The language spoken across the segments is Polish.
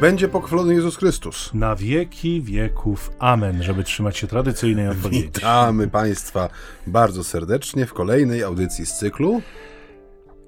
będzie pochwalony Jezus Chrystus. Na wieki wieków. Amen, żeby trzymać się tradycyjnej odpowiedzi. Witamy Państwa bardzo serdecznie w kolejnej audycji z cyklu.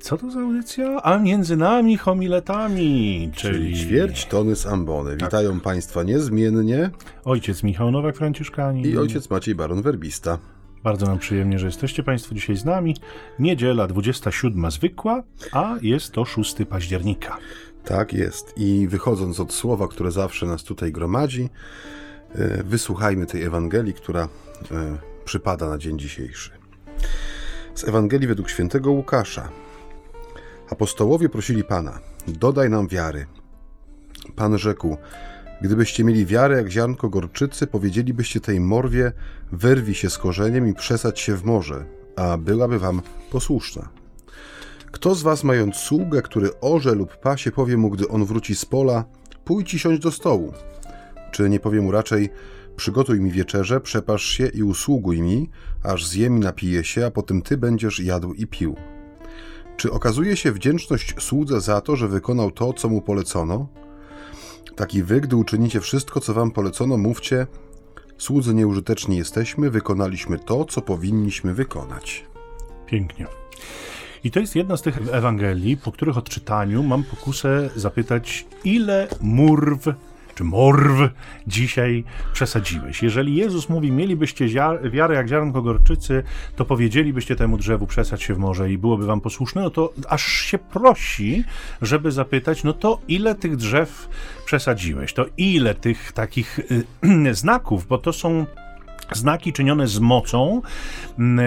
Co to za audycja? A między nami homiletami, czyli, Czyli ćwierć tony z ambony. Witają Państwa niezmiennie ojciec Michał Nowak-Franciszkanin. i ojciec Maciej Baron Werbista. Bardzo nam przyjemnie, że jesteście Państwo dzisiaj z nami. Niedziela 27 zwykła, a jest to 6 października. Tak jest. I wychodząc od słowa, które zawsze nas tutaj gromadzi, e, wysłuchajmy tej Ewangelii, która e, przypada na dzień dzisiejszy. Z Ewangelii według świętego Łukasza. Apostołowie prosili Pana, dodaj nam wiary. Pan rzekł, gdybyście mieli wiarę jak ziarnko gorczycy, powiedzielibyście tej morwie, wyrwij się z korzeniem i przesadź się w morze, a byłaby wam posłuszna. Kto z was, mając sługę, który orze lub pasie, powie mu, gdy on wróci z pola, pójdź i siądź do stołu? Czy nie powie mu raczej, przygotuj mi wieczerze, przepasz się i usługuj mi, aż zjem i napiję się, a potem ty będziesz jadł i pił? Czy okazuje się wdzięczność słudze za to, że wykonał to, co mu polecono? Tak i wy, gdy uczynicie wszystko, co wam polecono, mówcie, słudzy nieużyteczni jesteśmy, wykonaliśmy to, co powinniśmy wykonać. Pięknie. I to jest jedna z tych Ewangelii, po których odczytaniu mam pokusę zapytać, ile murw czy morw dzisiaj przesadziłeś. Jeżeli Jezus mówi, mielibyście wiarę jak ziarnko gorczycy, to powiedzielibyście temu drzewu przesadź się w morze i byłoby wam posłuszne, no to aż się prosi, żeby zapytać, no to ile tych drzew przesadziłeś? To ile tych takich y, znaków, bo to są znaki czynione z mocą, mm, e,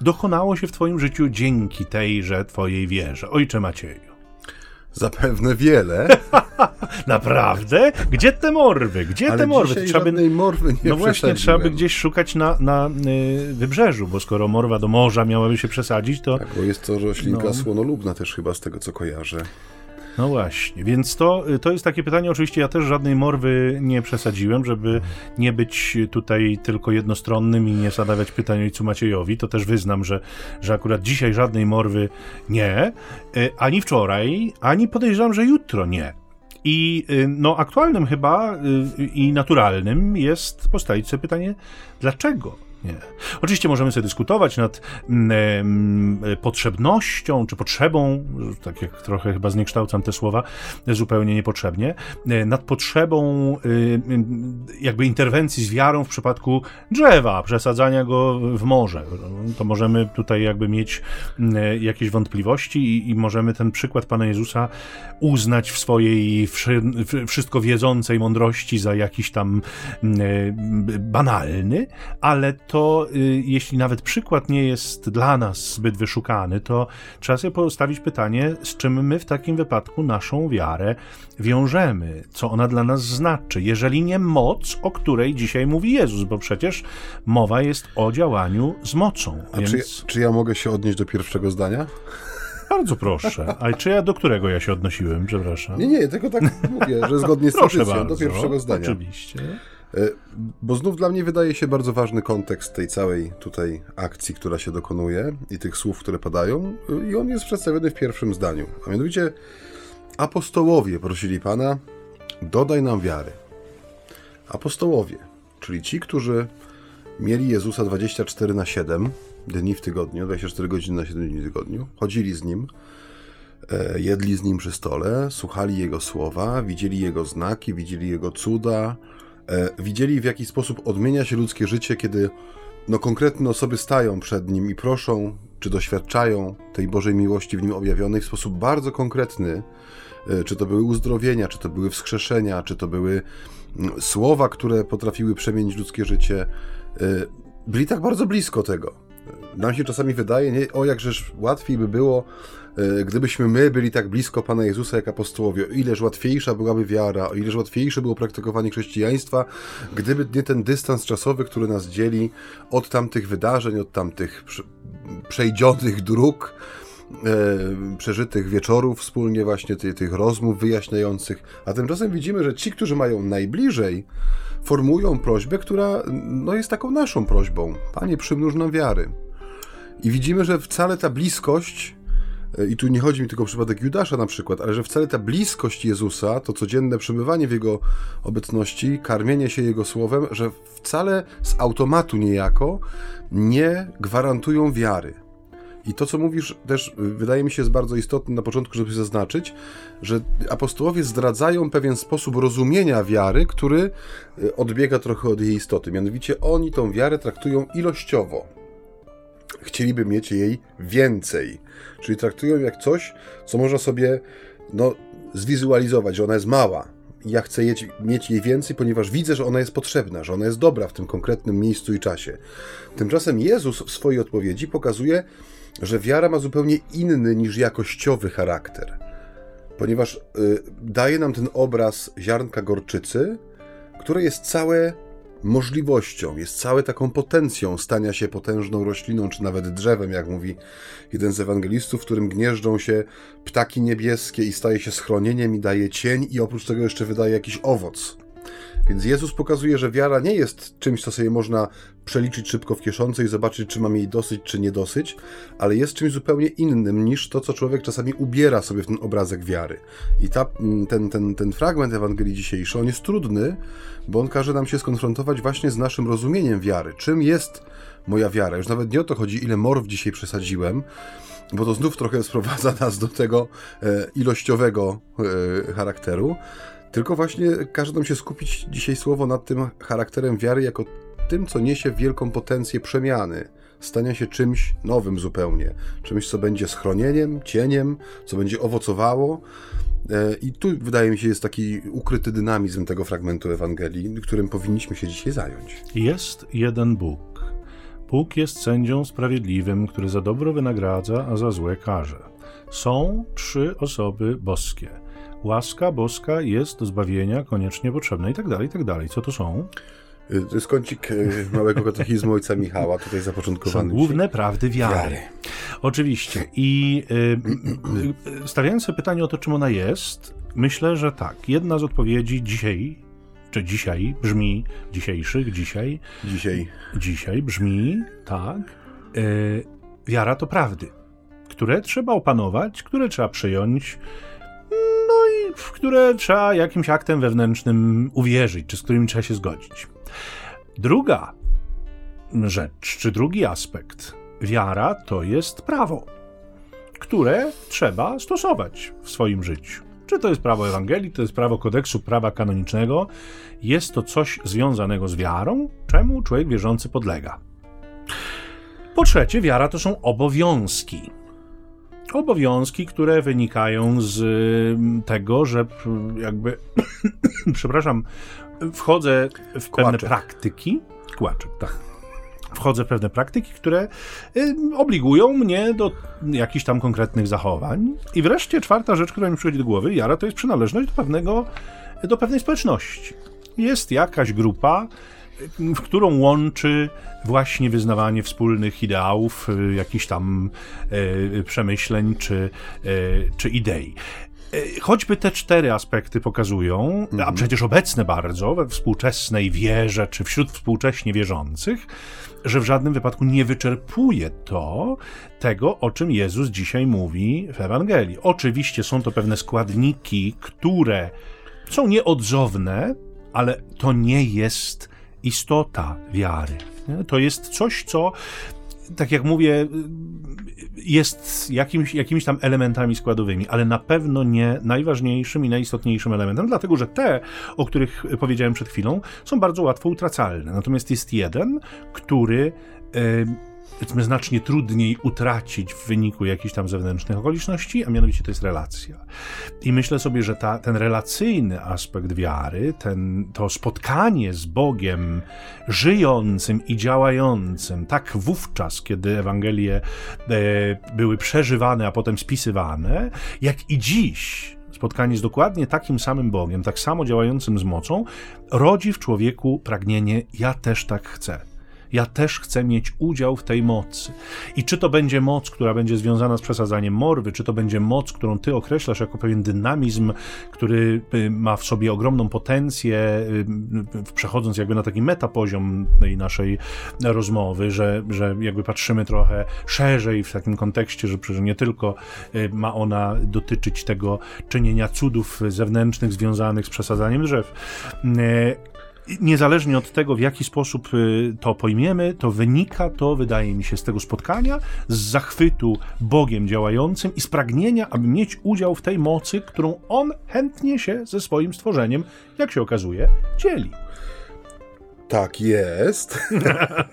dokonało się w Twoim życiu dzięki tejże Twojej wierze. Ojcze Macieju. Zapewne wiele, Naprawdę? Gdzie te morwy? Gdzie ale te morwy? Trzeba by, morwy nie no właśnie, trzeba by gdzieś szukać na, na y, wybrzeżu, bo skoro morwa do morza miałaby się przesadzić, to Tak, bo jest to roślinka No. słonolubna też chyba z tego, co kojarzę. No właśnie, więc to, to jest takie pytanie. Oczywiście ja też żadnej morwy nie przesadziłem, żeby nie być tutaj tylko jednostronnym i nie zadawać pytań ojcu Maciejowi. To też wyznam, że, że akurat dzisiaj żadnej morwy nie, y, ani wczoraj, ani podejrzewam, że jutro nie. I y, no, aktualnym chyba y, i naturalnym jest postawić sobie pytanie, dlaczego nie. Oczywiście możemy sobie dyskutować nad mm, potrzebnością, czy potrzebą, tak jak trochę chyba zniekształcam te słowa, zupełnie niepotrzebnie, e, nad potrzebą y, y, jakby interwencji z wiarą w przypadku drzewa, przesadzania go w morze. To możemy tutaj jakby mieć jakieś wątpliwości i, i możemy ten przykład Pana Jezusa uznać w swojej wszy, wszystko wiedzącej mądrości za jakiś tam e, banalny, ale to y, jeśli nawet przykład nie jest dla nas zbyt wyszukany, to trzeba sobie postawić pytanie, z czym my w takim wypadku naszą wiarę wiążemy, co ona dla nas znaczy, jeżeli nie moc, o której dzisiaj mówi Jezus, bo przecież mowa jest o działaniu z mocą. A więc czy, czy ja mogę się odnieść do pierwszego zdania? bardzo proszę. A czy ja do którego ja się odnosiłem, przepraszam? Nie, nie, tylko tak mówię, że zgodnie z tradycją do pierwszego zdania. Oczywiście. E, Bo znów dla mnie wydaje się bardzo ważny kontekst tej całej tutaj akcji, która się dokonuje i tych słów, które padają i on jest przedstawiony w pierwszym zdaniu. A mianowicie apostołowie prosili Pana, dodaj nam wiary. Apostołowie, czyli ci, którzy mieli Jezusa 24 na 7 dni w tygodniu, 24 godziny na 7 dni w tygodniu, chodzili z Nim, e, jedli z Nim przy stole, słuchali Jego słowa, widzieli Jego znaki, widzieli Jego cuda, e, widzieli w jaki sposób odmienia się ludzkie życie, kiedy no, konkretne osoby stają przed Nim i proszą, czy doświadczają tej Bożej miłości w Nim objawionej w sposób bardzo konkretny, E, czy to były uzdrowienia, czy to były wskrzeszenia, czy to były mm, słowa, które potrafiły przemienić ludzkie życie, e, byli tak bardzo blisko tego. Nam się czasami wydaje, nie, o jakżeż łatwiej by było, e, gdybyśmy my byli tak blisko Pana Jezusa jak apostołowie. O ileż łatwiejsza byłaby wiara, o ileż łatwiejsze było praktykowanie chrześcijaństwa, gdyby nie ten dystans czasowy, który nas dzieli od tamtych wydarzeń, od tamtych prze- przejdzionych dróg, e, przeżytych wieczorów wspólnie, właśnie tych, tych rozmów wyjaśniających. A tymczasem widzimy, że ci, którzy mają najbliżej, formułują prośbę, która no, jest taką naszą prośbą. Panie, przymnóż nam wiary. I widzimy, że wcale ta bliskość e, i tu nie chodzi mi tylko o przypadek Judasza na przykład, ale że wcale ta bliskość Jezusa, to codzienne przebywanie w Jego obecności, karmienie się Jego słowem, że wcale z automatu niejako nie gwarantują wiary. I to, co mówisz, też y, wydaje mi się jest bardzo istotne na początku, żeby zaznaczyć, że apostołowie zdradzają pewien sposób rozumienia wiary, który y, odbiega trochę od jej istoty. Mianowicie oni tą wiarę traktują ilościowo. Chcieliby mieć jej więcej. Czyli traktują jak coś, co można sobie no, zwizualizować, że ona jest mała, ja chcę mieć jej więcej, ponieważ widzę, że ona jest potrzebna, że ona jest dobra w tym konkretnym miejscu i czasie. Tymczasem Jezus w swojej odpowiedzi pokazuje, że wiara ma zupełnie inny niż jakościowy charakter, ponieważ y, daje nam ten obraz ziarnka gorczycy, które jest całe możliwością, jest całe taką potencją stania się potężną rośliną, czy nawet drzewem, jak mówi jeden z ewangelistów, w którym gnieżdżą się ptaki niebieskie i staje się schronieniem i daje cień i oprócz tego jeszcze wydaje jakiś owoc. Więc Jezus pokazuje, że wiara nie jest czymś, co sobie można przeliczyć szybko w kieszonce i zobaczyć, czy mam jej dosyć, czy nie dosyć, ale jest czymś zupełnie innym niż to, co człowiek czasami ubiera sobie w ten obrazek wiary. I ta, mm, ten, ten, ten fragment Ewangelii dzisiejszy, on jest trudny, bo on każe nam się skonfrontować właśnie z naszym rozumieniem wiary. Czym jest moja wiara? Już nawet nie o to chodzi, ile morw dzisiaj przesadziłem, bo to znów trochę sprowadza nas do tego e, ilościowego e, charakteru, tylko właśnie każe nam się skupić dzisiaj słowo nad tym charakterem wiary jako tym, co niesie wielką potencję przemiany, stania się czymś nowym zupełnie, czymś, co będzie schronieniem, cieniem, co będzie owocowało. E, I tu wydaje mi się jest taki ukryty dynamizm tego fragmentu Ewangelii, którym powinniśmy się dzisiaj zająć. Jest jeden Bóg. Bóg jest sędzią sprawiedliwym, który za dobro wynagradza, a za złe karze. Są trzy osoby boskie łaska boska jest do zbawienia koniecznie potrzebna i tak dalej, i tak dalej. Co to są? Y, to jest kącik y, małego katechizmu ojca Michała, tutaj zapoczątkowany. Są główne prawdy wiary. wiary. Oczywiście. I y, stawiając sobie pytanie o to, czym ona jest, myślę, że tak. Jedna z odpowiedzi dzisiaj, czy dzisiaj brzmi, dzisiejszych, dzisiaj. Dzisiaj. Dzisiaj brzmi, tak. wiara to prawdy, które trzeba opanować, które trzeba przyjąć no i w które trzeba jakimś aktem wewnętrznym uwierzyć, czy z którymi trzeba się zgodzić. Druga rzecz, czy drugi aspekt, wiara to jest prawo, które trzeba stosować w swoim życiu. Czy to jest prawo Ewangelii, to jest prawo kodeksu prawa kanonicznego, jest to coś związanego z wiarą, czemu człowiek wierzący podlega. Po trzecie, wiara to są obowiązki obowiązki, które wynikają z mm, tego, że jakby, przepraszam, wchodzę w pewne Kłaczek. praktyki. Kłaczek, tak. Wchodzę w pewne praktyki, które obligują mnie do jakichś tam konkretnych zachowań. I wreszcie czwarta rzecz, która mi przychodzi do głowy, jara, to jest przynależność do pewnego, do pewnej społeczności. Jest jakaś grupa, w którą łączy właśnie wyznawanie wspólnych ideałów, y, jakichś tam y, przemyśleń czy, y, czy idei. Choćby te cztery aspekty pokazują, a mhm. przecież obecne bardzo we współczesnej wierze, czy wśród współcześnie wierzących, że w żadnym wypadku nie wyczerpuje to tego, o czym Jezus dzisiaj mówi w Ewangelii. Oczywiście są to pewne składniki, które są nieodzowne, ale to nie jest istota wiary. To jest coś, co, tak jak mówię, jest jakimś, jakimiś tam elementami składowymi, ale na pewno nie najważniejszym i najistotniejszym elementem, dlatego że te, o których powiedziałem przed chwilą, są bardzo łatwo utracalne. Natomiast jest jeden, który powiedzmy, znacznie trudniej utracić w wyniku jakichś tam zewnętrznych okoliczności, a mianowicie to jest relacja. I myślę sobie, że ta, ten relacyjny aspekt wiary, ten, to spotkanie z Bogiem żyjącym i działającym, tak wówczas, kiedy Ewangelie e, były przeżywane, a potem spisywane, jak i dziś, spotkanie z dokładnie takim samym Bogiem, tak samo działającym z mocą, rodzi w człowieku pragnienie: Ja też tak chcę. Ja też chcę mieć udział w tej mocy. I czy to będzie moc, która będzie związana z przesadzaniem morwy, czy to będzie moc, którą ty określasz jako pewien dynamizm, który y, ma w sobie ogromną potencję, y, przechodząc jakby na taki metapoziom tej naszej rozmowy, że, że jakby patrzymy trochę szerzej w takim kontekście, że przecież nie tylko y, ma ona dotyczyć tego czynienia cudów zewnętrznych związanych z przesadzaniem drzew niezależnie od tego, w jaki sposób y, to pojmiemy, to wynika to, wydaje mi się, z tego spotkania, z zachwytu Bogiem działającym i z pragnienia, aby mieć udział w tej mocy, którą On chętnie się ze swoim stworzeniem, jak się okazuje, dzieli. Tak jest.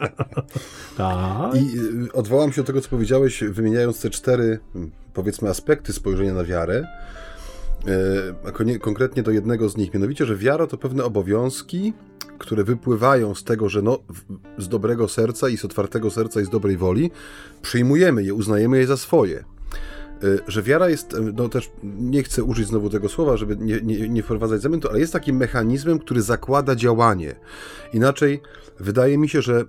tak. I y, odwołam się do tego, co powiedziałeś, wymieniając te cztery, powiedzmy, aspekty spojrzenia na wiarę. E, konkretnie do jednego z nich, mianowicie, że wiara to pewne obowiązki, które wypływają z tego, że no, z dobrego serca i z otwartego serca i z dobrej woli przyjmujemy je, uznajemy je za swoje. E, że wiara jest, e, no też nie chcę użyć znowu tego słowa, żeby nie, nie, nie wprowadzać zamętu, ale jest takim mechanizmem, który zakłada działanie. Inaczej, wydaje mi się, że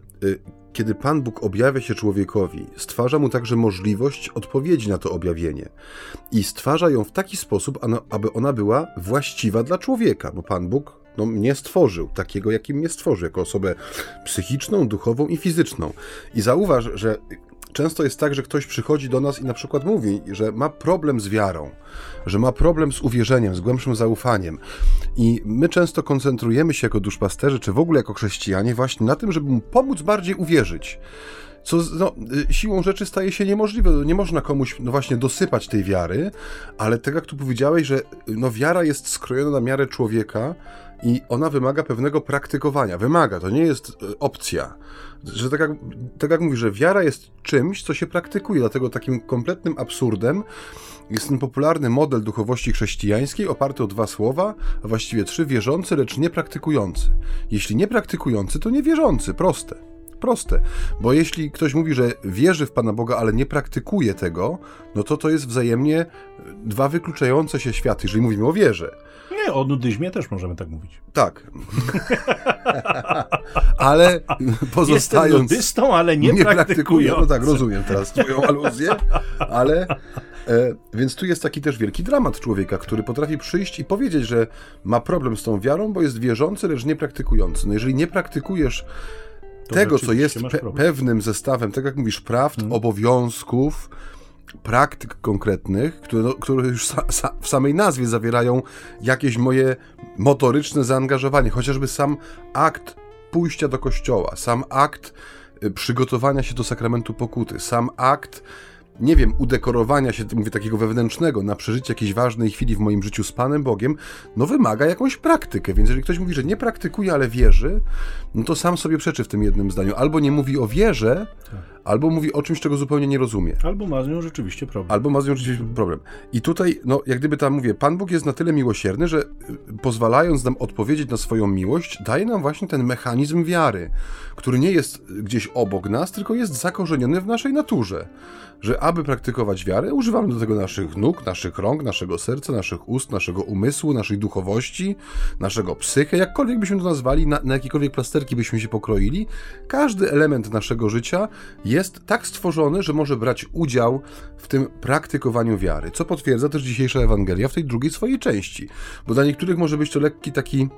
kiedy Pan Bóg objawia się człowiekowi, stwarza mu także możliwość odpowiedzi na to objawienie. I stwarza ją w taki sposób, aby ona była właściwa dla człowieka, bo Pan Bóg no, mnie stworzył, takiego, jakim mnie stworzył, jako osobę psychiczną, duchową i fizyczną. I zauważ, że często jest tak, że ktoś przychodzi do nas i na przykład mówi, że ma problem z wiarą, że ma problem z uwierzeniem, z głębszym zaufaniem. I my często koncentrujemy się jako duszpasterzy, czy w ogóle jako chrześcijanie, właśnie na tym, żeby mu pomóc bardziej uwierzyć co no, y, siłą rzeczy staje się niemożliwe. Nie można komuś no właśnie dosypać tej wiary, ale tak jak tu powiedziałeś, że no, wiara jest skrojona na miarę człowieka i ona wymaga pewnego praktykowania. Wymaga, to nie jest y, opcja. Że tak jak, tak jak mówisz, że wiara jest czymś, co się praktykuje, dlatego takim kompletnym absurdem jest ten popularny model duchowości chrześcijańskiej oparty o dwa słowa, a właściwie trzy, wierzący, lecz niepraktykujący. Jeśli niepraktykujący, to niewierzący, proste. Proste, bo jeśli ktoś mówi, że wierzy w Pana Boga, ale nie praktykuje tego, no to to jest wzajemnie dwa wykluczające się światy, jeżeli mówimy o wierze. Nie, o nudyzmie też możemy tak mówić. Tak. ale pozostając... Jestem nudystą, ale nie, nie praktykuję. No tak, rozumiem teraz twoją aluzję, ale... E, więc tu jest taki też wielki dramat człowieka, który potrafi przyjść i powiedzieć, że ma problem z tą wiarą, bo jest wierzący, lecz nie praktykujący. No jeżeli nie praktykujesz to tego, co jest pe pewnym zestawem, tak jak mówisz, praw, hmm. obowiązków, praktyk konkretnych, które, no, które już sa, sa, w samej nazwie zawierają jakieś moje motoryczne zaangażowanie, chociażby sam akt pójścia do kościoła, sam akt y, przygotowania się do sakramentu pokuty, sam akt nie wiem, udekorowania się, mówię, takiego wewnętrznego na przeżycie jakiejś ważnej chwili w moim życiu z Panem Bogiem, no wymaga jakąś praktykę. Więc jeżeli ktoś mówi, że nie praktykuje, ale wierzy, no to sam sobie przeczy w tym jednym zdaniu. Albo nie mówi o wierze, tak. Albo mówi o czymś, czego zupełnie nie rozumie. Albo ma z nią rzeczywiście problem. Albo ma z nią rzeczywiście problem. I tutaj, no jak gdyby tam mówię, Pan Bóg jest na tyle miłosierny, że y, pozwalając nam odpowiedzieć na swoją miłość, daje nam właśnie ten mechanizm wiary, który nie jest gdzieś obok nas, tylko jest zakorzeniony w naszej naturze że aby praktykować wiarę, używamy do tego naszych nóg, naszych rąk, naszego serca, naszych ust, naszego umysłu, naszej duchowości, naszego psyche, jakkolwiek byśmy to nazwali, na, na jakiekolwiek plasterki byśmy się pokroili. Każdy element naszego życia jest tak stworzony, że może brać udział w tym praktykowaniu wiary, co potwierdza też dzisiejsza Ewangelia w tej drugiej swojej części, bo dla niektórych może być to lekki taki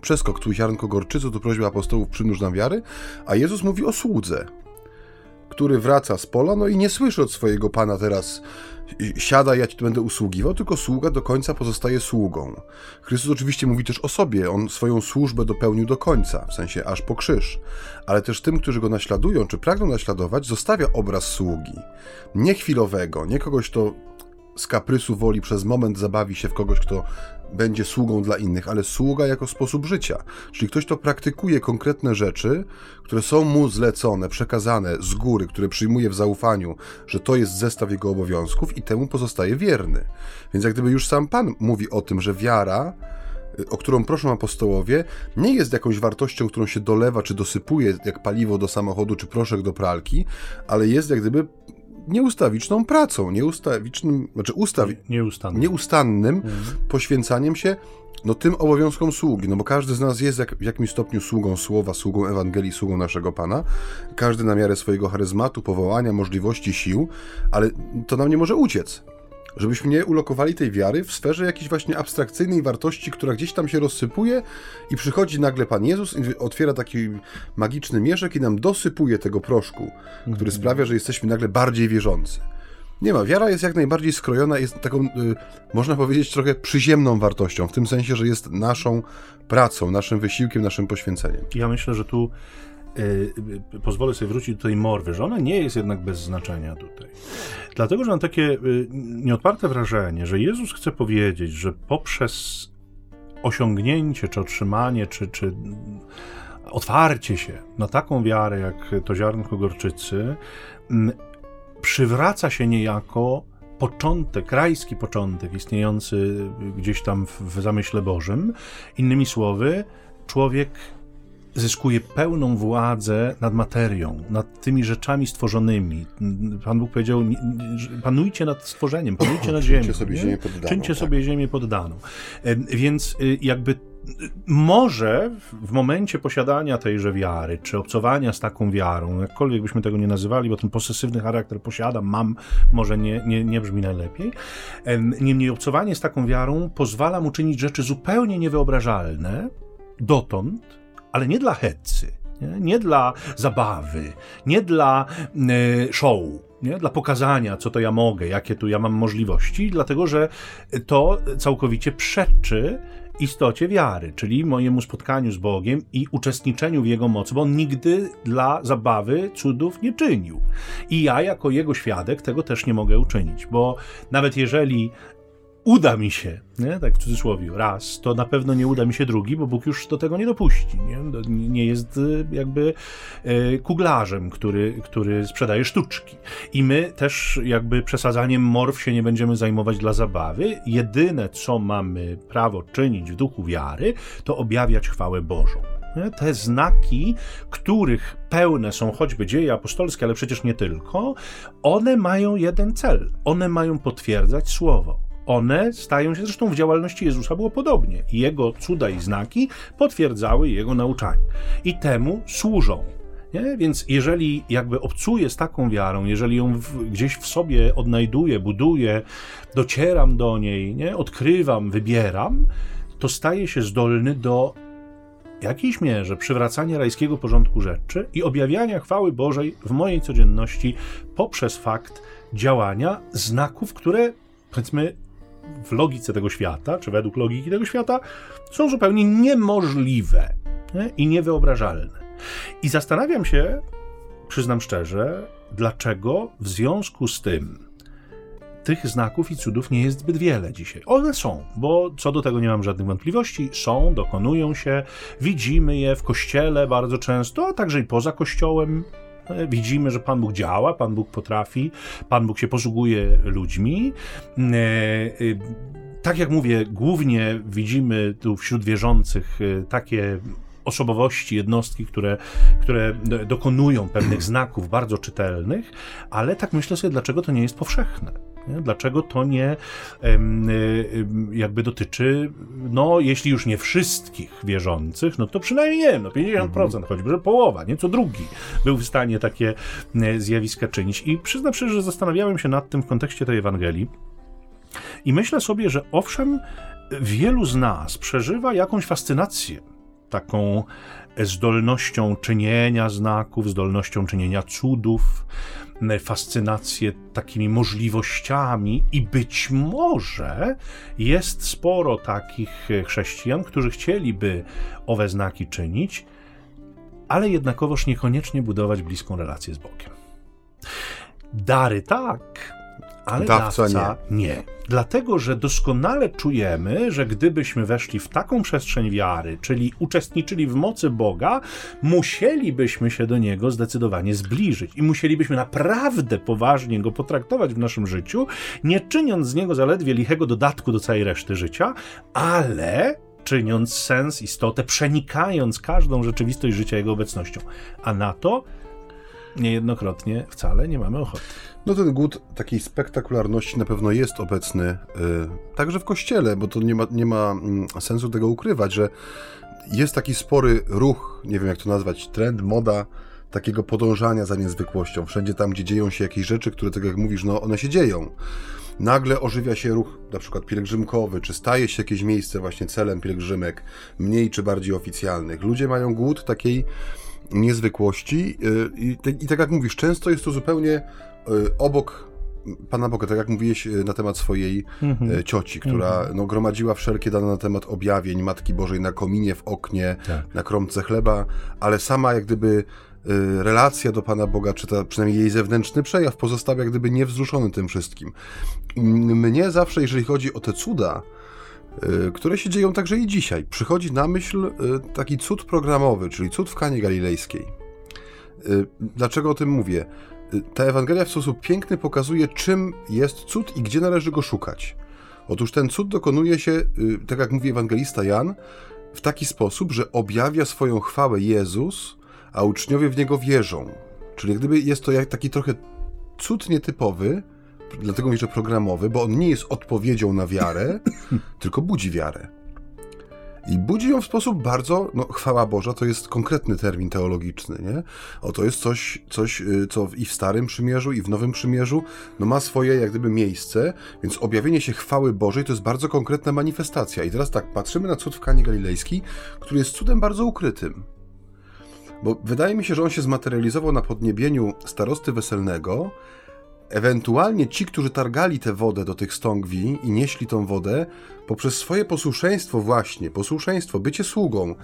przeskok. Tu ziarnko gorczycu, to prośba apostołów przynóż nam wiary, a Jezus mówi o słudze który wraca z pola, no i nie słyszy od swojego pana teraz siada, ja ci będę usługiwał, tylko sługa do końca pozostaje sługą. Chrystus oczywiście mówi też o sobie, on swoją służbę dopełnił do końca, w sensie aż po krzyż, ale też tym, którzy go naśladują, czy pragną naśladować, zostawia obraz sługi. Nie chwilowego, nie kogoś, kto z kaprysu woli przez moment zabawi się w kogoś, kto będzie sługą dla innych, ale sługa jako sposób życia. Czyli ktoś, kto praktykuje konkretne rzeczy, które są mu zlecone, przekazane z góry, które przyjmuje w zaufaniu, że to jest zestaw jego obowiązków i temu pozostaje wierny. Więc jak gdyby już sam Pan mówi o tym, że wiara, y, o którą proszą apostołowie, nie jest jakąś wartością, którą się dolewa czy dosypuje jak paliwo do samochodu czy proszek do pralki, ale jest jak gdyby nieustawiczną pracą, nieustawicznym, znaczy ustawi, nieustannym, nieustannym mhm. poświęcaniem się no, tym obowiązkom sługi, no bo każdy z nas jest jak, w jakimś stopniu sługą słowa, sługą Ewangelii, sługą naszego Pana. Każdy na miarę swojego charyzmatu, powołania, możliwości, sił, ale to nam nie może uciec żebyśmy nie ulokowali tej wiary w sferze jakiejś właśnie abstrakcyjnej wartości, która gdzieś tam się rozsypuje i przychodzi nagle Pan Jezus i otwiera taki magiczny mieszek i nam dosypuje tego proszku, który mhm. sprawia, że jesteśmy nagle bardziej wierzący. Nie ma. Wiara jest jak najbardziej skrojona, jest taką, y, można powiedzieć, trochę przyziemną wartością, w tym sensie, że jest naszą pracą, naszym wysiłkiem, naszym poświęceniem. Ja myślę, że tu y, y, pozwolę sobie wrócić do tej morwy, że ona nie jest jednak bez znaczenia tutaj. Dlatego, że mam takie y, nieodparte wrażenie, że Jezus chce powiedzieć, że poprzez osiągnięcie, czy otrzymanie, czy, czy otwarcie się na taką wiarę, jak to ziarnko gorczycy, przywraca się niejako początek, rajski początek istniejący gdzieś tam w, w zamyśle Bożym. Innymi słowy, człowiek zyskuje pełną władzę nad materią, nad tymi rzeczami stworzonymi. Pan Bóg powiedział, panujcie nad stworzeniem, panujcie nad ziemią. Czyńcie sobie ziemię poddaną. Czyńcie tak. sobie ziemię poddaną. Więc y, jakby może w momencie posiadania tejże wiary, czy obcowania z taką wiarą, jakkolwiek byśmy tego nie nazywali, bo ten posesywny charakter posiadam, mam, może nie, nie, nie brzmi najlepiej. Niemniej obcowanie z taką wiarą pozwala mu czynić rzeczy zupełnie niewyobrażalne dotąd, ale nie dla hetcy, nie, nie dla zabawy, nie dla y, show, nie? dla pokazania, co to ja mogę, jakie tu ja mam możliwości, dlatego że to całkowicie przeczy istocie wiary, czyli mojemu spotkaniu z Bogiem i uczestniczeniu w Jego mocy, bo On nigdy dla zabawy cudów nie czynił. I ja, jako Jego świadek, tego też nie mogę uczynić, bo nawet jeżeli uda mi się, nie? tak w cudzysłowie, raz, to na pewno nie uda mi się drugi, bo Bóg już do tego nie dopuści. Nie, nie jest y, jakby y, kuglarzem, który, który sprzedaje sztuczki. I my też jakby przesadzaniem morw się nie będziemy zajmować dla zabawy. Jedyne, co mamy prawo czynić w duchu wiary, to objawiać chwałę Bożą. Te znaki, których pełne są choćby dzieje apostolskie, ale przecież nie tylko, one mają jeden cel. One mają potwierdzać słowo one stają się, zresztą w działalności Jezusa było podobnie. Jego cuda i znaki potwierdzały jego nauczanie. I temu służą. Nie? Więc jeżeli jakby obcuję z taką wiarą, jeżeli ją w, gdzieś w sobie odnajduję, buduję, docieram do niej, nie? odkrywam, wybieram, to staję się zdolny do jakiejś mierze przywracania rajskiego porządku rzeczy i objawiania chwały Bożej w mojej codzienności poprzez fakt działania znaków, które powiedzmy w logice tego świata, czy według logiki tego świata, są zupełnie niemożliwe nie? i niewyobrażalne. I zastanawiam się, przyznam szczerze, dlaczego w związku z tym tych znaków i cudów nie jest zbyt wiele dzisiaj. One są, bo co do tego nie mam żadnych wątpliwości. Są, dokonują się, widzimy je w kościele bardzo często, a także i poza kościołem. E, widzimy, że Pan Bóg działa, Pan Bóg potrafi, Pan Bóg się posługuje ludźmi. E, e, tak jak mówię, głównie widzimy tu wśród wierzących takie osobowości, jednostki, które, które dokonują pewnych znaków bardzo czytelnych, ale tak myślę sobie, dlaczego to nie jest powszechne. Nie? Dlaczego to nie jakby dotyczy, no jeśli już nie wszystkich wierzących, no to przynajmniej nie no 50%, mhm. choćby, że połowa, nie co drugi był w stanie takie zjawiska czynić. I przyznam szczerze, że zastanawiałem się nad tym w kontekście tej Ewangelii i myślę sobie, że owszem, wielu z nas przeżywa jakąś fascynację taką zdolnością czynienia znaków, zdolnością czynienia cudów, fascynację takimi możliwościami, i być może jest sporo takich chrześcijan, którzy chcieliby owe znaki czynić, ale jednakowoż niekoniecznie budować bliską relację z Bogiem. Dary tak, ale dawca, dawca nie. nie. Dlatego, że doskonale czujemy, że gdybyśmy weszli w taką przestrzeń wiary, czyli uczestniczyli w mocy Boga, musielibyśmy się do Niego zdecydowanie zbliżyć i musielibyśmy naprawdę poważnie Go potraktować w naszym życiu, nie czyniąc z Niego zaledwie lichego dodatku do całej reszty życia, ale czyniąc sens, istotę, przenikając każdą rzeczywistość życia Jego obecnością. A na to niejednokrotnie wcale nie mamy ochoty. No ten głód takiej spektakularności na pewno jest obecny y, także w kościele, bo to nie ma, nie ma y, sensu tego ukrywać, że jest taki spory ruch, nie wiem jak to nazwać, trend, moda takiego podążania za niezwykłością. Wszędzie tam, gdzie dzieją się jakieś rzeczy, które, tak jak mówisz, no one się dzieją. Nagle ożywia się ruch na przykład pielgrzymkowy, czy staje się jakieś miejsce właśnie celem pielgrzymek, mniej czy bardziej oficjalnych. Ludzie mają głód takiej niezwykłości y, i, i tak jak mówisz, często jest to zupełnie y, obok Pana Boga, tak jak mówiłeś y, na temat swojej mhm. cioci, która mhm. no, gromadziła wszelkie dane na temat objawień Matki Bożej na kominie, w oknie, tak. na kromce chleba, ale sama jak gdyby relacja do Pana Boga, czy ta, przynajmniej jej zewnętrzny przejaw pozostawia jak gdyby niewzruszony tym wszystkim. Mnie zawsze, jeżeli chodzi o te cuda, które się dzieją także i dzisiaj. Przychodzi na myśl y, taki cud programowy, czyli cud w Kanie Galilejskiej. Y, dlaczego o tym mówię? Ta Ewangelia w sposób piękny pokazuje, czym jest cud i gdzie należy go szukać. Otóż ten cud dokonuje się, tak jak mówi ewangelista Jan, w taki sposób, że objawia swoją chwałę Jezus, a uczniowie w niego wierzą. Czyli gdyby jest to taki trochę cud nietypowy, dlatego mówię, że programowy, bo on nie jest odpowiedzią na wiarę, tylko budzi wiarę. I budzi ją w sposób bardzo, no chwała Boża to jest konkretny termin teologiczny, nie? O, to jest coś, coś y, co i w Starym Przymierzu, i w Nowym Przymierzu, no ma swoje jak gdyby miejsce, więc objawienie się chwały Bożej to jest bardzo konkretna manifestacja. I teraz tak, patrzymy na cud w Kanie Galilejskiej, który jest cudem bardzo ukrytym. Bo wydaje mi się, że on się zmaterializował na podniebieniu starosty weselnego, Ewentualnie ci, którzy targali tę wodę do tych stągwi i nieśli tą wodę, poprzez swoje posłuszeństwo właśnie, posłuszeństwo, bycie sługą,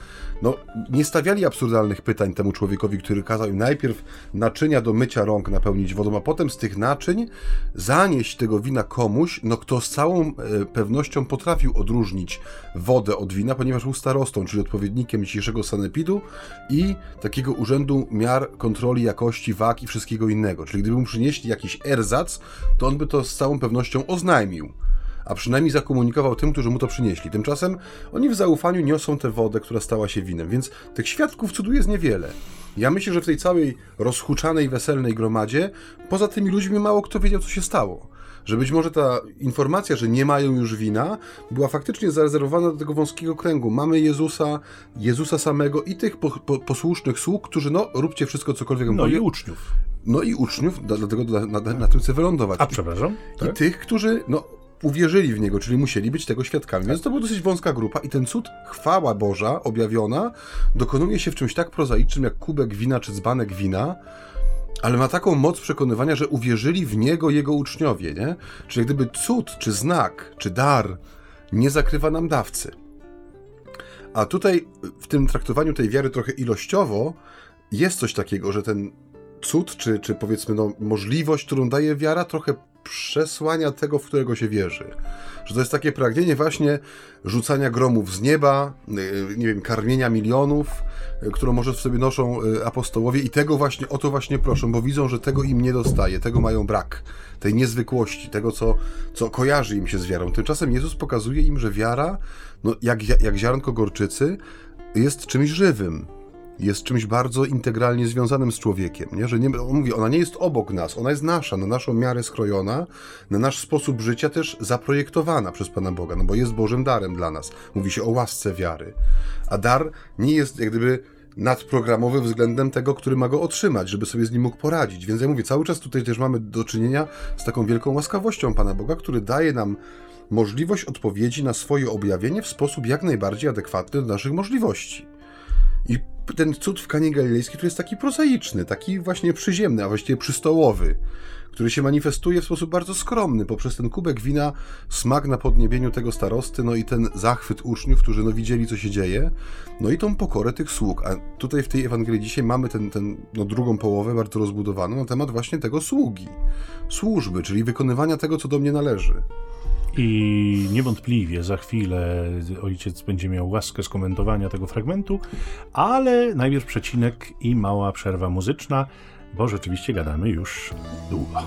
no nie stawiali absurdalnych pytań temu człowiekowi, który kazał im najpierw naczynia do mycia rąk napełnić wodą, a potem z tych naczyń zanieść tego wina komuś, no kto z całą e, pewnością potrafił odróżnić wodę od wina, ponieważ był starostą, czyli odpowiednikiem dzisiejszego sanepidu i takiego urzędu miar kontroli jakości wag i wszystkiego innego. Czyli gdyby mu przynieśli jakiś erzac, to on by to z całą pewnością oznajmił a przynajmniej zakomunikował tym, którzy mu to przynieśli. Tymczasem oni w zaufaniu niosą tę wodę, która stała się winem, więc tych świadków cudu jest niewiele. Ja myślę, że w tej całej rozhuczanej, weselnej gromadzie, poza tymi ludźmi mało kto wiedział, co się stało. Że być może ta informacja, że nie mają już wina, była faktycznie zarezerwowana do tego wąskiego kręgu. Mamy Jezusa, Jezusa samego i tych po, po, posłusznych sług, którzy, no, róbcie wszystko, cokolwiek No i uczniów. No i uczniów, dlatego na, na, na tym chcę wylądować. A, przepraszam? Tak? I tych, którzy, no, uwierzyli w niego, czyli musieli być tego świadkami. Więc to była dosyć wąska grupa i ten cud, chwała Boża objawiona, dokonuje się w czymś tak prozaicznym jak kubek wina czy dzbanek wina, ale ma taką moc przekonywania, że uwierzyli w niego jego uczniowie, nie? Czyli gdyby cud, czy znak, czy dar nie zakrywa nam dawcy. A tutaj w tym traktowaniu tej wiary trochę ilościowo jest coś takiego, że ten cud, czy, czy powiedzmy no, możliwość, którą daje wiara, trochę przesłania tego, w którego się wierzy. Że to jest takie pragnienie właśnie rzucania gromów z nieba, y, nie wiem, karmienia milionów, y, którą może w sobie noszą y, apostołowie i tego właśnie, o to właśnie proszą, bo widzą, że tego im nie dostaje, tego mają brak, tej niezwykłości, tego, co, co kojarzy im się z wiarą. Tymczasem Jezus pokazuje im, że wiara, no, jak, jak ziarnko gorczycy, jest czymś żywym, jest czymś bardzo integralnie związanym z człowiekiem, nie? że nie, on mówi, ona nie jest obok nas, ona jest nasza, na naszą miarę skrojona, na nasz sposób życia też zaprojektowana przez Pana Boga, no bo jest Bożym darem dla nas. Mówi się o łasce wiary. A dar nie jest jak gdyby nadprogramowy względem tego, który ma go otrzymać, żeby sobie z nim mógł poradzić. Więc ja mówię, cały czas tutaj też mamy do czynienia z taką wielką łaskawością Pana Boga, który daje nam możliwość odpowiedzi na swoje objawienie w sposób jak najbardziej adekwatny do naszych możliwości. I ten cud w Kanie Galilejskiej tu jest taki prozaiczny, taki właśnie przyziemny, a właściwie przystołowy, który się manifestuje w sposób bardzo skromny poprzez ten kubek wina, smak na podniebieniu tego starosty, no i ten zachwyt uczniów, którzy no widzieli, co się dzieje, no i tą pokorę tych sług. A tutaj w tej Ewangelii dzisiaj mamy ten, ten no, drugą połowę bardzo rozbudowaną na temat właśnie tego sługi, służby, czyli wykonywania tego, co do mnie należy. I niewątpliwie za chwilę ojciec będzie miał łaskę skomentowania tego fragmentu, ale najpierw przecinek i mała przerwa muzyczna, bo rzeczywiście gadamy już długo.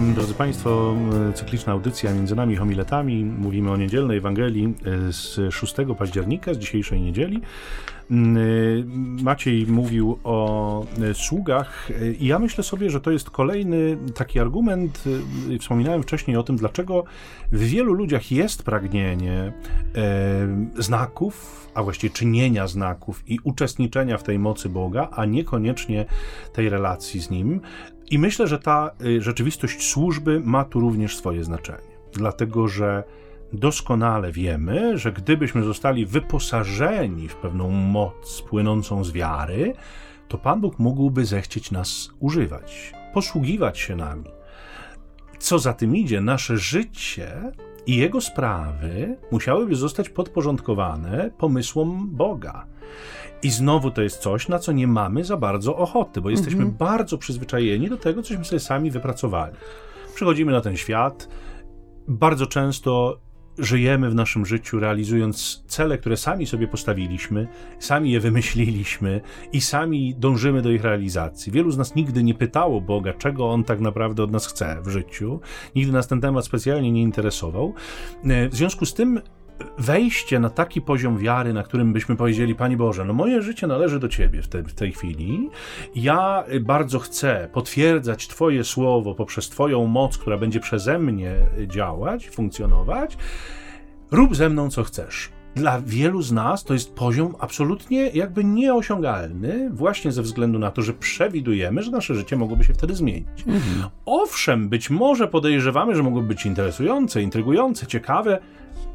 Drodzy Państwo, cykliczna audycja między nami homiletami. Mówimy o niedzielnej Ewangelii e, z 6 października, z dzisiejszej niedzieli. E, Maciej mówił o e, sługach i ja myślę sobie, że to jest kolejny taki argument, wspominałem wcześniej o tym, dlaczego w wielu ludziach jest pragnienie znaków, a właściwie czynienia znaków i uczestniczenia w tej mocy Boga, a niekoniecznie tej relacji z Nim. I myślę, że ta y, rzeczywistość służby ma tu również swoje znaczenie, dlatego że doskonale wiemy, że gdybyśmy zostali wyposażeni w pewną moc płynącą z wiary, to Pan Bóg mógłby zechcieć nas używać, posługiwać się nami. Co za tym idzie, nasze życie i jego sprawy musiałyby zostać podporządkowane pomysłom Boga. I znowu to jest coś, na co nie mamy za bardzo ochoty, bo jesteśmy mhm. bardzo przyzwyczajeni do tego, cośmy sobie sami wypracowali. Przychodzimy na ten świat, bardzo często żyjemy w naszym życiu, realizując cele, które sami sobie postawiliśmy, sami je wymyśliliśmy i sami dążymy do ich realizacji. Wielu z nas nigdy nie pytało Boga, czego On tak naprawdę od nas chce w życiu. Nigdy nas ten temat specjalnie nie interesował. W związku z tym wejście na taki poziom wiary, na którym byśmy powiedzieli, Panie Boże, no moje życie należy do Ciebie w, te, w tej chwili. Ja bardzo chcę potwierdzać Twoje słowo poprzez Twoją moc, która będzie przeze mnie działać, funkcjonować. Rób ze mną co chcesz. Dla wielu z nas to jest poziom absolutnie jakby nieosiągalny, właśnie ze względu na to, że przewidujemy, że nasze życie mogłoby się wtedy zmienić. Mhm. Owszem, być może podejrzewamy, że mogłoby być interesujące, intrygujące, ciekawe,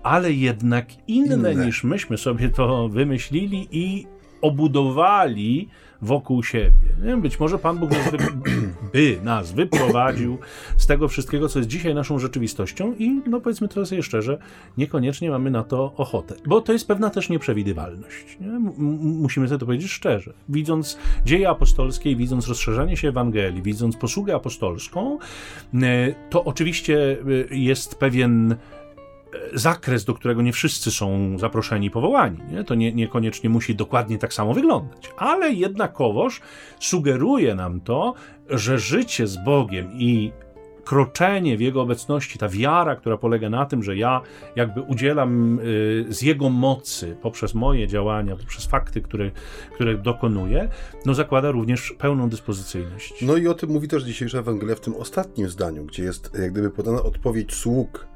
ale jednak inne, inne, niż myśmy sobie to wymyślili i obudowali wokół siebie. Być może Pan Bóg nas by nas wyprowadził z tego wszystkiego, co jest dzisiaj naszą rzeczywistością i, no powiedzmy to sobie szczerze, niekoniecznie mamy na to ochotę. Bo to jest pewna też nieprzewidywalność. Nie? Musimy sobie to powiedzieć szczerze. Widząc dzieje apostolskie, widząc rozszerzanie się Ewangelii, widząc posługę apostolską, e, to oczywiście e, jest pewien zakres, do którego nie wszyscy są zaproszeni i powołani. Nie? To nie, niekoniecznie musi dokładnie tak samo wyglądać. Ale jednakowoż sugeruje nam to, że życie z Bogiem i kroczenie w Jego obecności, ta wiara, która polega na tym, że ja jakby udzielam y, z Jego mocy poprzez moje działania, poprzez fakty, które, które dokonuję, no zakłada również pełną dyspozycyjność. No i o tym mówi też dzisiejsza Ewangelia w tym ostatnim zdaniu, gdzie jest jak gdyby podana odpowiedź sług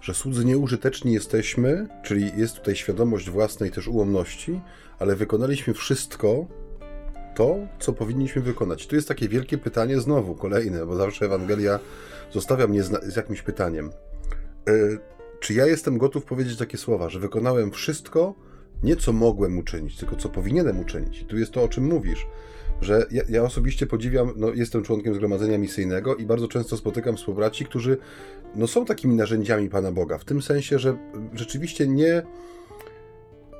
że słudzy nieużyteczni jesteśmy, czyli jest tutaj świadomość własnej też ułomności, ale wykonaliśmy wszystko to, co powinniśmy wykonać. Tu jest takie wielkie pytanie znowu, kolejne, bo zawsze Ewangelia zostawia mnie z, jakimś pytaniem. Yy, czy ja jestem gotów powiedzieć takie słowa, że wykonałem wszystko, nie co mogłem uczynić, tylko co powinienem uczynić? I tu jest to, o czym mówisz że ja, ja, osobiście podziwiam, no, jestem członkiem zgromadzenia misyjnego i bardzo często spotykam współbraci, którzy no, są takimi narzędziami Pana Boga, w tym sensie, że rzeczywiście nie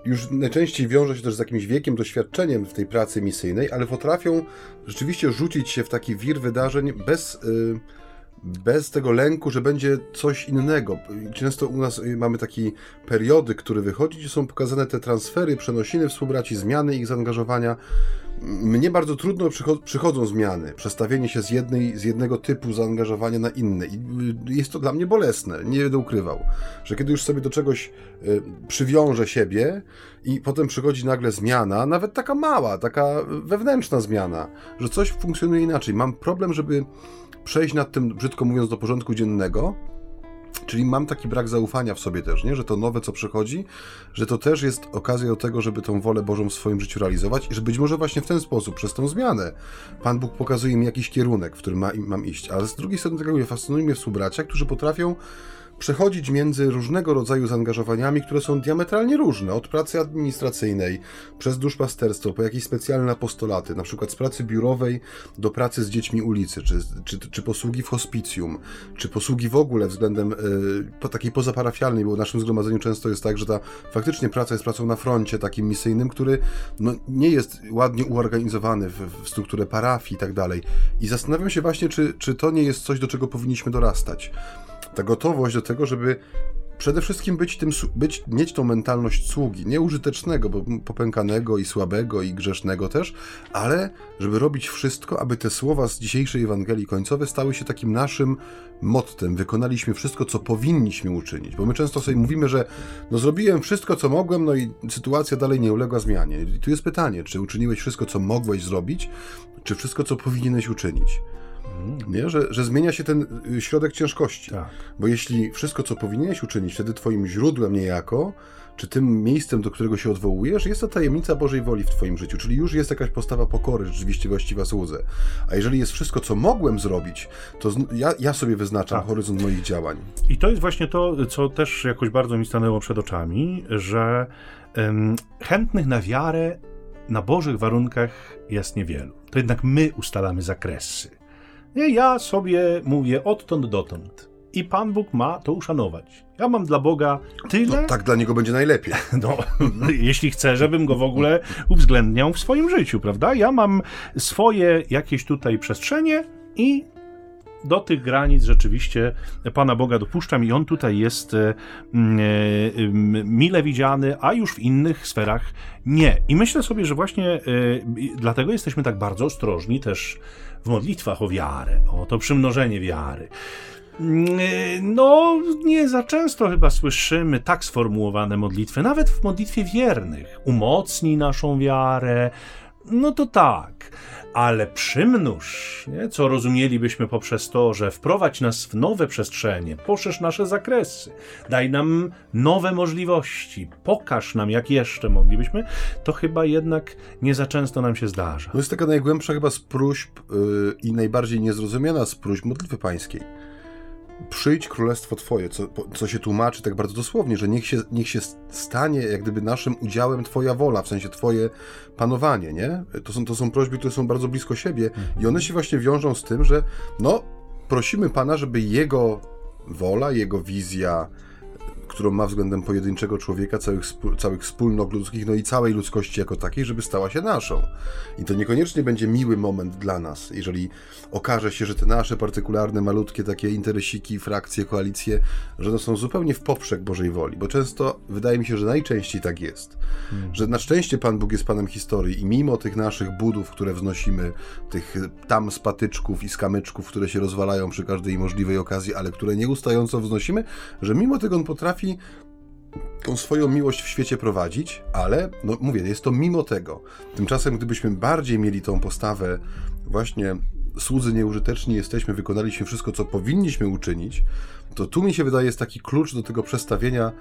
już najczęściej wiąże się też z jakimś wiekiem, doświadczeniem w tej pracy misyjnej, ale potrafią rzeczywiście rzucić się w taki wir wydarzeń bez, yy, bez tego lęku, że będzie coś innego. Często u nas mamy takie periody, które wychodzi, gdzie są pokazane te transfery, przenosiny współbraci, zmiany ich zaangażowania mnie bardzo trudno przychodzą zmiany, przestawienie się z, jednej, z jednego typu zaangażowania na inny. I y, jest to dla mnie bolesne, nie będę ukrywał. Że kiedy już sobie do czegoś y, przywiążę siebie i potem przychodzi nagle zmiana, nawet taka mała, taka wewnętrzna zmiana, że coś funkcjonuje inaczej. Mam problem, żeby przejść nad tym, brzydko mówiąc, do porządku dziennego Czyli mam taki brak zaufania w sobie też, nie? że to nowe, co przychodzi, że to też jest okazja do tego, żeby tą wolę Bożą w swoim życiu realizować i że być może właśnie w ten sposób, przez tą zmianę, Pan Bóg pokazuje mi jakiś kierunek, w którym ma, mam iść. Ale z drugiej strony tego mnie fascynują mnie współbracia, którzy potrafią przechodzić między różnego rodzaju zaangażowaniami, które są diametralnie różne, od pracy administracyjnej, przez duszpasterstwo, po jakieś specjalne apostolaty, na przykład z pracy biurowej do pracy z dziećmi ulicy, czy, czy, czy posługi w hospicjum, czy posługi w ogóle względem y, takiej pozaparafialnej, bo w naszym zgromadzeniu często jest tak, że ta faktycznie praca jest pracą na froncie takim misyjnym, który no, nie jest ładnie uorganizowany w, w strukturę parafii i tak dalej. I zastanawiam się właśnie, czy, czy to nie jest coś, do czego powinniśmy dorastać ta gotowość do tego, żeby przede wszystkim być tym, być, mieć tą mentalność sługi, nieużytecznego, bo popękanego i słabego i grzesznego też, ale żeby robić wszystko, aby te słowa z dzisiejszej Ewangelii końcowe stały się takim naszym mottem. Wykonaliśmy wszystko, co powinniśmy uczynić, bo my często sobie mówimy, że no zrobiłem wszystko, co mogłem, no i sytuacja dalej nie uległa zmianie. I tu jest pytanie, czy uczyniłeś wszystko, co mogłeś zrobić, czy wszystko, co powinieneś uczynić? Nie? Że, że zmienia się ten y, środek ciężkości. Tak. Bo jeśli wszystko, co powinieneś uczynić, wtedy twoim źródłem niejako, czy tym miejscem, do którego się odwołujesz, jest to tajemnica Bożej woli w twoim życiu, czyli już jest jakaś postawa pokory rzeczywiście właściwa słudze. A jeżeli jest wszystko, co mogłem zrobić, to ja, ja sobie wyznaczam tak. horyzont moich działań. I to jest właśnie to, co też jakoś bardzo mi stanęło przed oczami, że um, chętnych na wiarę na Bożych warunkach jest niewielu. To jednak my ustalamy zakresy. Nie, ja sobie mówię odtąd dotąd. I Pan Bóg ma to uszanować. Ja mam dla Boga tyle. No, tak dla niego będzie najlepiej. No, jeśli chcę, żebym go w ogóle uwzględniał w swoim życiu, prawda? Ja mam swoje jakieś tutaj przestrzenie i do tych granic rzeczywiście Pana Boga dopuszczam i On tutaj jest e, e, mile widziany, a już w innych sferach nie. I myślę sobie, że właśnie e, dlatego jesteśmy tak bardzo ostrożni też w modlitwach o wiarę, o to przymnożenie wiary. No, nie za często chyba słyszymy tak sformułowane modlitwy, nawet w modlitwie wiernych. Umocnij naszą wiarę. No to tak ale przymnóż, nie? co rozumielibyśmy poprzez to, że wprowadź nas w nowe przestrzenie, poszerz nasze zakresy, daj nam nowe możliwości, pokaż nam, jak jeszcze moglibyśmy, to chyba jednak nie za często nam się zdarza. To jest taka najgłębsza chyba z próśb yy, i najbardziej niezrozumiana z próśb modlitwy pańskiej przyjdź królestwo Twoje, co, co się tłumaczy tak bardzo dosłownie, że niech się, niech się stanie jak gdyby naszym udziałem Twoja wola, w sensie Twoje panowanie, nie? To są, to są prośby, które są bardzo blisko siebie i one się właśnie wiążą z tym, że no, prosimy Pana, żeby Jego wola, Jego wizja, którą ma względem pojedynczego człowieka, całych, całych wspólnot ludzkich, no i całej ludzkości jako takiej, żeby stała się naszą. I to niekoniecznie będzie miły moment dla nas, jeżeli okaże się, że te nasze partykularne, malutkie takie interesiki, frakcje, koalicje, że one są zupełnie w poprzek Bożej woli, bo często wydaje mi się, że najczęściej tak jest. Hmm. Że na szczęście Pan Bóg jest Panem historii i mimo tych naszych budów, które wznosimy, tych tam spatyczków i skamyczków, które się rozwalają przy każdej możliwej okazji, ale które nieustająco wznosimy, że mimo tego On potrafi potrafi tą swoją miłość w świecie prowadzić, ale, no mówię, jest to mimo tego. Tymczasem, gdybyśmy bardziej mieli tą postawę właśnie słudzy nieużyteczni jesteśmy, wykonaliśmy wszystko, co powinniśmy uczynić, to tu mi się wydaje jest taki klucz do tego przestawienia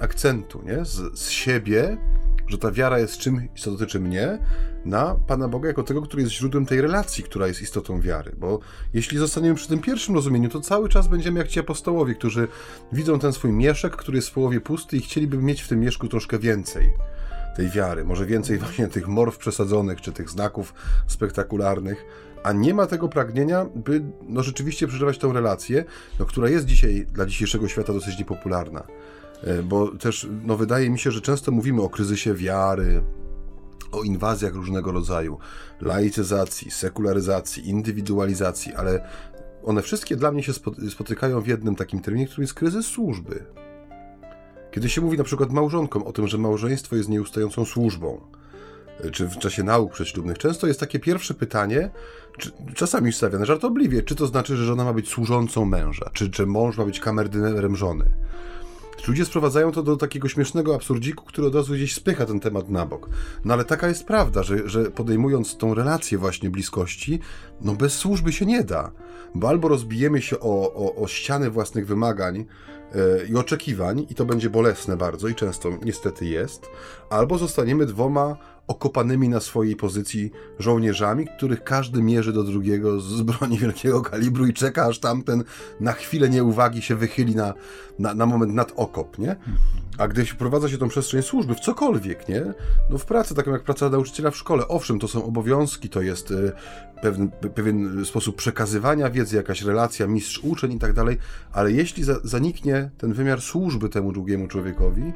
akcentu, nie? Z, z siebie że ta wiara jest czymś, co dotyczy mnie, na Pana Boga jako tego, który jest źródłem tej relacji, która jest istotą wiary. Bo jeśli zostaniemy przy tym pierwszym rozumieniu, to cały czas będziemy jak ci apostołowie, którzy widzą ten swój mieszek, który jest w połowie pusty i chcieliby mieć w tym mieszku troszkę więcej tej wiary, może więcej właśnie tych morw przesadzonych, czy tych znaków spektakularnych, a nie ma tego pragnienia, by no, rzeczywiście przeżywać tą relację, no, która jest dzisiaj dla dzisiejszego świata dosyć niepopularna. E, bo też no, wydaje mi się, że często mówimy o kryzysie wiary, o inwazjach różnego rodzaju, laicyzacji, sekularyzacji, indywidualizacji, ale one wszystkie dla mnie się spotykają w jednym takim terminie, którym jest kryzys służby. Kiedy się mówi na przykład małżonkom o tym, że małżeństwo jest nieustającą służbą, e, czy w czasie nauk przedślubnych, często jest takie pierwsze pytanie, czy, czasami stawiane żartobliwie, czy to znaczy, że żona ma być służącą męża, czy, czy mąż ma być kamerdynerem żony. Ludzie sprowadzają to do takiego śmiesznego absurdziku, który od razu gdzieś spycha ten temat na bok. No ale taka jest prawda, że, że podejmując tą relację właśnie bliskości, no bez służby się nie da. Bo albo rozbijemy się o, o, o ściany własnych wymagań yy, i oczekiwań, i to będzie bolesne bardzo, i często niestety jest, albo zostaniemy dwoma okopanymi na swojej pozycji żołnierzami, których każdy mierzy do drugiego z broni wielkiego kalibru i czeka, aż tamten na chwilę nieuwagi się wychyli na, na, na moment nad okop, nie? A gdy wprowadza się tą przestrzeń służby w cokolwiek, nie? No w pracy, taką jak praca nauczyciela w szkole, owszem, to są obowiązki, to jest y, pewien, pewien sposób przekazywania wiedzy, jakaś relacja mistrz-uczeń i tak dalej, ale jeśli za, zaniknie ten wymiar służby temu drugiemu człowiekowi,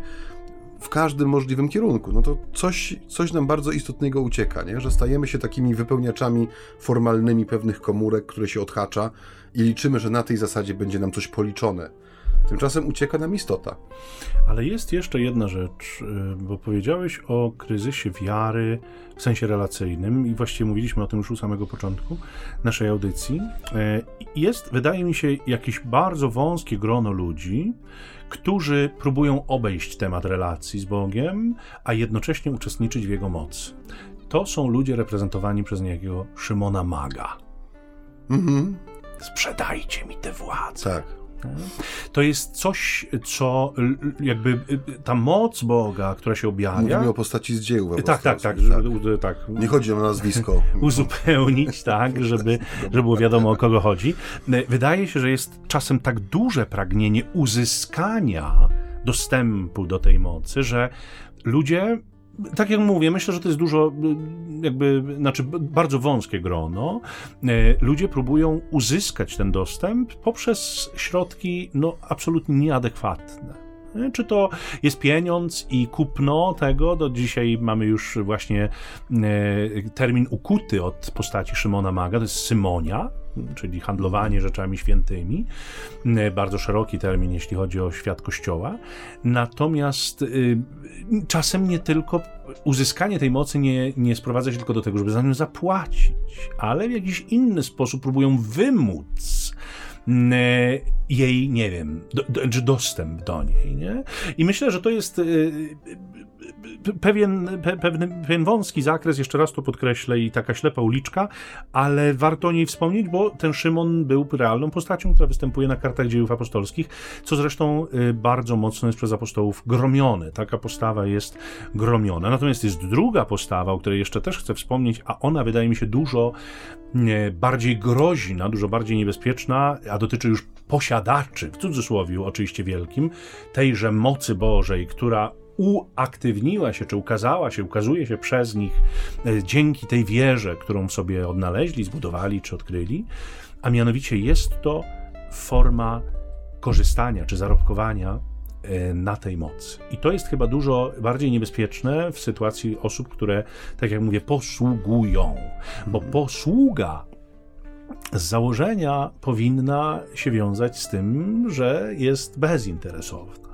w każdym możliwym kierunku, no to coś, coś nam bardzo istotnego ucieka, nie? że stajemy się takimi wypełniaczami formalnymi pewnych komórek, które się odhacza i liczymy, że na tej zasadzie będzie nam coś policzone. Tymczasem ucieka nam istota. Ale jest jeszcze jedna rzecz, y, bo powiedziałeś o kryzysie wiary w sensie relacyjnym i właściwie mówiliśmy o tym już u samego początku naszej audycji. Y, jest, wydaje mi się, jakieś bardzo wąskie grono ludzi, którzy próbują obejść temat relacji z Bogiem, a jednocześnie uczestniczyć w jego mocy. To są ludzie reprezentowani przez niejakiego Szymona Maga. Mhm. Sprzedajcie mi tę władzę. Tak. To jest coś, co jakby ta moc Boga, która się objawia. Mówimy o postaci z dzieł. Tak, tak, tak, tak. tak. Nie chodzi o nazwisko. Uzupełnić, tak, żeby, żeby było wiadomo o kogo chodzi. Wydaje się, że jest czasem tak duże pragnienie uzyskania dostępu do tej mocy, że ludzie tak jak mówię, myślę, że to jest dużo, jakby, znaczy bardzo wąskie grono. E, ludzie próbują uzyskać ten dostęp poprzez środki, no, absolutnie nieadekwatne. E, czy to jest pieniądz i kupno tego? Do dzisiaj mamy już właśnie termin ukuty od postaci Szymona Maga, to jest Symonia, czyli handlowanie rzeczami świętymi. E, bardzo szeroki termin, jeśli chodzi o świat Kościoła. Natomiast y, czasem nie tylko uzyskanie tej mocy nie, nie sprowadza się tylko do tego, żeby za nią zapłacić, ale w jakiś inny sposób próbują wymóc jej, nie wiem, do, do, dostęp do niej, nie? I myślę, że to jest y, pewien, pe, pewien, pewien wąski zakres, jeszcze raz to podkreślę, i taka ślepa uliczka, ale warto o niej wspomnieć, bo ten Szymon był realną postacią, która występuje na kartach dziejów apostolskich, co zresztą y, bardzo mocno jest przez apostołów gromione. Taka postawa jest gromiona. Natomiast jest druga postawa, o której jeszcze też chcę wspomnieć, a ona wydaje mi się dużo bardziej groźna, dużo bardziej niebezpieczna, a dotyczy już posiadaczy, w cudzysłowie oczywiście wielkim, tejże mocy Bożej, która uaktywniła się, czy ukazała się, ukazuje się przez nich e, dzięki tej wierze, którą sobie odnaleźli, zbudowali czy odkryli, a mianowicie jest to forma korzystania czy zarobkowania na tej mocy. I to jest chyba dużo bardziej niebezpieczne w sytuacji osób, które, tak jak mówię, posługują, bo mhm. posługa z założenia powinna się wiązać z tym, że jest bezinteresowna.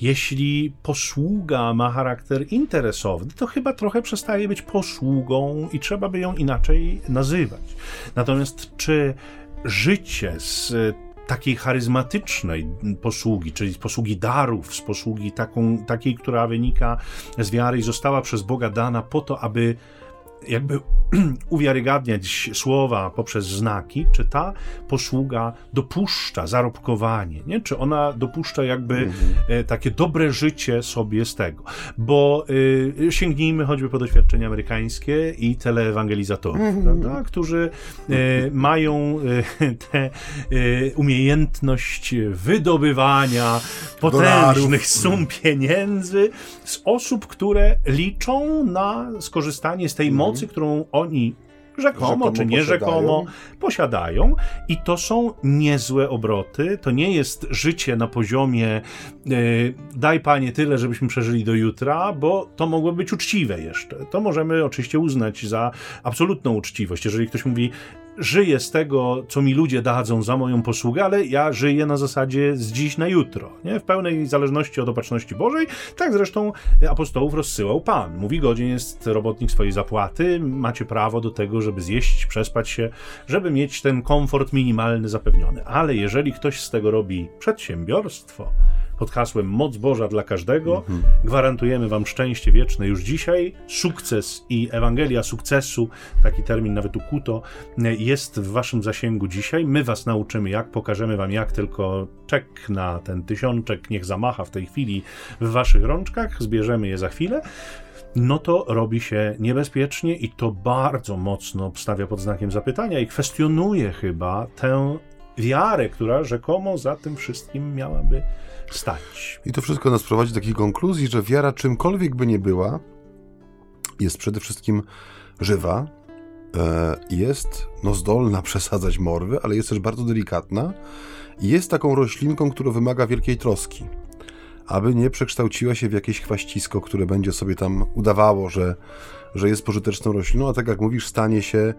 Jeśli posługa ma charakter interesowny, to chyba trochę przestaje być posługą i trzeba by ją inaczej nazywać. Natomiast czy życie z takiej charyzmatycznej posługi, czyli z posługi darów, z posługi taką, takiej, która wynika z wiary i została przez Boga dana po to, aby jakby uwiarygadniać słowa poprzez znaki, czy ta posługa dopuszcza zarobkowanie, nie? czy ona dopuszcza jakby mhm. takie dobre życie sobie z tego. Bo y, sięgnijmy choćby po doświadczenia amerykańskie i teleewangelizatorów, mhm. prawda? którzy y, mają y, tę umiejętność wydobywania potężnych sum pieniędzy z osób, które liczą na skorzystanie z tej mocy, mocy, którą oni rzekomo, rzekomo czy nie rzekomo posiadają i to są niezłe obroty. To nie jest życie na poziomie yy, daj panie tyle, żebyśmy przeżyli do jutra, bo to mogło być uczciwe jeszcze. To możemy oczywiście uznać za absolutną uczciwość. Jeżeli ktoś mówi żyję z tego, co mi ludzie dadzą za moją posługę, ale ja żyję na zasadzie z dziś na jutro, nie? w pełnej zależności od opatrzności Bożej. Tak zresztą apostołów rozsyłał Pan. Mówi, godzien jest robotnik swojej zapłaty, macie prawo do tego, żeby zjeść, przespać się, żeby mieć ten komfort minimalny zapewniony. Ale jeżeli ktoś z tego robi przedsiębiorstwo, pod hasłem Moc Boża dla każdego. Mhm. Gwarantujemy Wam szczęście wieczne już dzisiaj. Sukces i Ewangelia sukcesu, taki termin nawet ukuto, jest w Waszym zasięgu dzisiaj. My Was nauczymy, jak pokażemy Wam, jak tylko czek na ten tysiączek niech zamacha w tej chwili w Waszych rączkach. Zbierzemy je za chwilę no to robi się niebezpiecznie i to bardzo mocno stawia pod znakiem zapytania i kwestionuje chyba tę wiarę, która rzekomo za tym wszystkim miałaby stać. I to wszystko nas prowadzi do takiej konkluzji, że wiara czymkolwiek by nie była, jest przede wszystkim żywa, e, jest no, zdolna przesadzać morwy, ale jest też bardzo delikatna i jest taką roślinką, która wymaga wielkiej troski aby nie przekształciła się w jakieś chwaścisko, które będzie sobie tam udawało, że, że jest pożyteczną rośliną, a tak jak mówisz, stanie się y,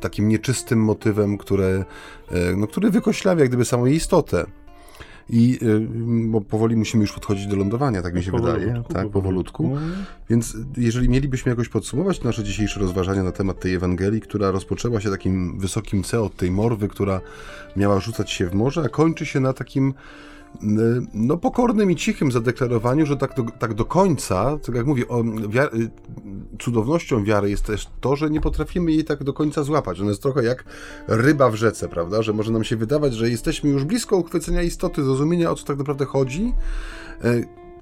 takim nieczystym motywem, które, y, no, który wykoślawia jak gdyby samą jej istotę. I y, bo powoli musimy już podchodzić do lądowania, tak mi się powolutku, wydaje. Tak, powolutku. powolutku. Więc jeżeli mielibyśmy jakoś podsumować nasze dzisiejsze rozważania na temat tej Ewangelii, która rozpoczęła się takim wysokim C od tej morwy, która miała rzucać się w morze, a kończy się na takim no, pokornym i cichym zadeklarowaniu, że tak do, tak do końca, tak jak mówię, o, y, cudownością wiary jest też to, że nie potrafimy jej tak do końca złapać. Ona jest trochę jak ryba w rzece, prawda? Że może nam się wydawać, że jesteśmy już blisko uchwycenia istoty, zrozumienia o co tak naprawdę chodzi.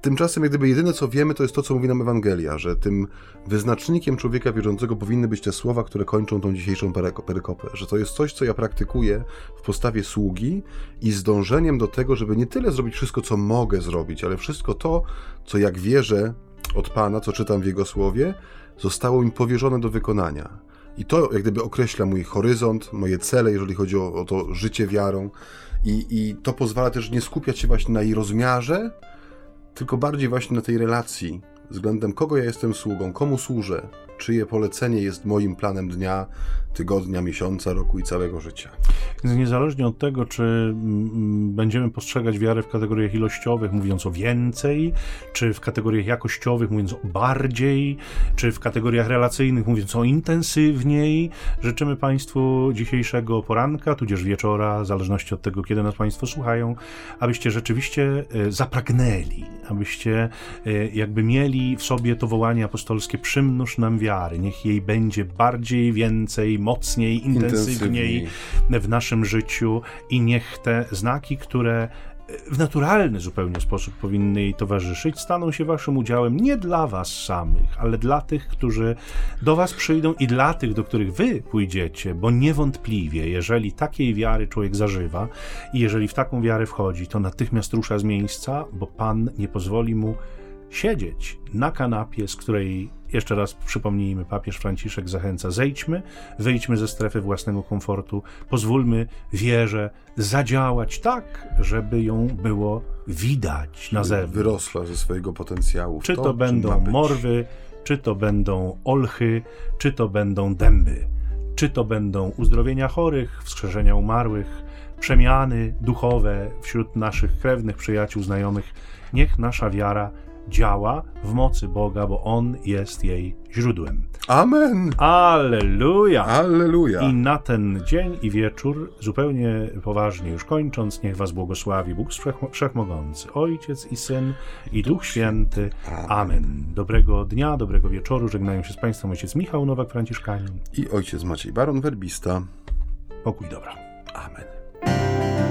Tymczasem, jak gdyby jedyne co wiemy, to jest to, co mówi nam Ewangelia, że tym wyznacznikiem człowieka wierzącego powinny być te słowa, które kończą tą dzisiejszą perykopę, że to jest coś, co ja praktykuję w postawie sługi i z dążeniem do tego, żeby nie tyle zrobić wszystko, co mogę zrobić, ale wszystko to, co jak wierzę od Pana, co czytam w Jego słowie, zostało mi powierzone do wykonania. I to jak gdyby określa mój horyzont, moje cele, jeżeli chodzi o, o to życie wiarą. I, I to pozwala też nie skupiać się właśnie na jej rozmiarze, tylko bardziej właśnie na tej relacji względem kogo ja jestem sługą, komu służę, czyje polecenie jest moim planem dnia, tygodnia, miesiąca, roku i całego życia. Więc niezależnie od tego, czy mm, będziemy postrzegać wiarę w kategoriach ilościowych, mówiąc o więcej, czy w kategoriach jakościowych, mówiąc o bardziej, czy w kategoriach relacyjnych, mówiąc o intensywniej, życzymy Państwu dzisiejszego poranka, tudzież wieczora, w zależności od tego, kiedy nas Państwo słuchają, abyście rzeczywiście e, zapragnęli, abyście e, jakby mieli w sobie to wołanie apostolskie przymnóż nam wiary, niech jej będzie bardziej, więcej, mocniej, intensywniej w naszym życiu i niech te znaki, które w naturalny zupełnie sposób powinny jej towarzyszyć, staną się waszym udziałem nie dla was samych, ale dla tych, którzy do was przyjdą i dla tych, do których wy pójdziecie, bo niewątpliwie, jeżeli takiej wiary człowiek zażywa i jeżeli w taką wiarę wchodzi, to natychmiast rusza z miejsca, bo Pan nie pozwoli mu siedzieć na kanapie, z której jeszcze raz przypomnijmy, papież Franciszek zachęca: zejdźmy, wyjdźmy ze strefy własnego komfortu, pozwólmy wierze zadziałać tak, żeby ją było widać na zewnątrz. Wyrosła ze swojego potencjału. Czy to, to będą morwy, czy to będą olchy, czy to będą dęby, czy to będą uzdrowienia chorych, wskrzeszenia umarłych, przemiany duchowe wśród naszych krewnych, przyjaciół, znajomych. Niech nasza wiara działa w mocy Boga, bo On jest jej źródłem. Amen! Alleluja! Alleluja! I na ten dzień i wieczór, zupełnie poważnie już kończąc, niech Was błogosławi Bóg Wszechmogący, Ojciec i Syn i Duch Święty. Amen. Dobrego dnia, dobrego wieczoru. Żegnają się z Państwem ojciec Michał Nowak-Franciszkanin i ojciec Maciej Baron Werbista. Pokój dobra. Amen.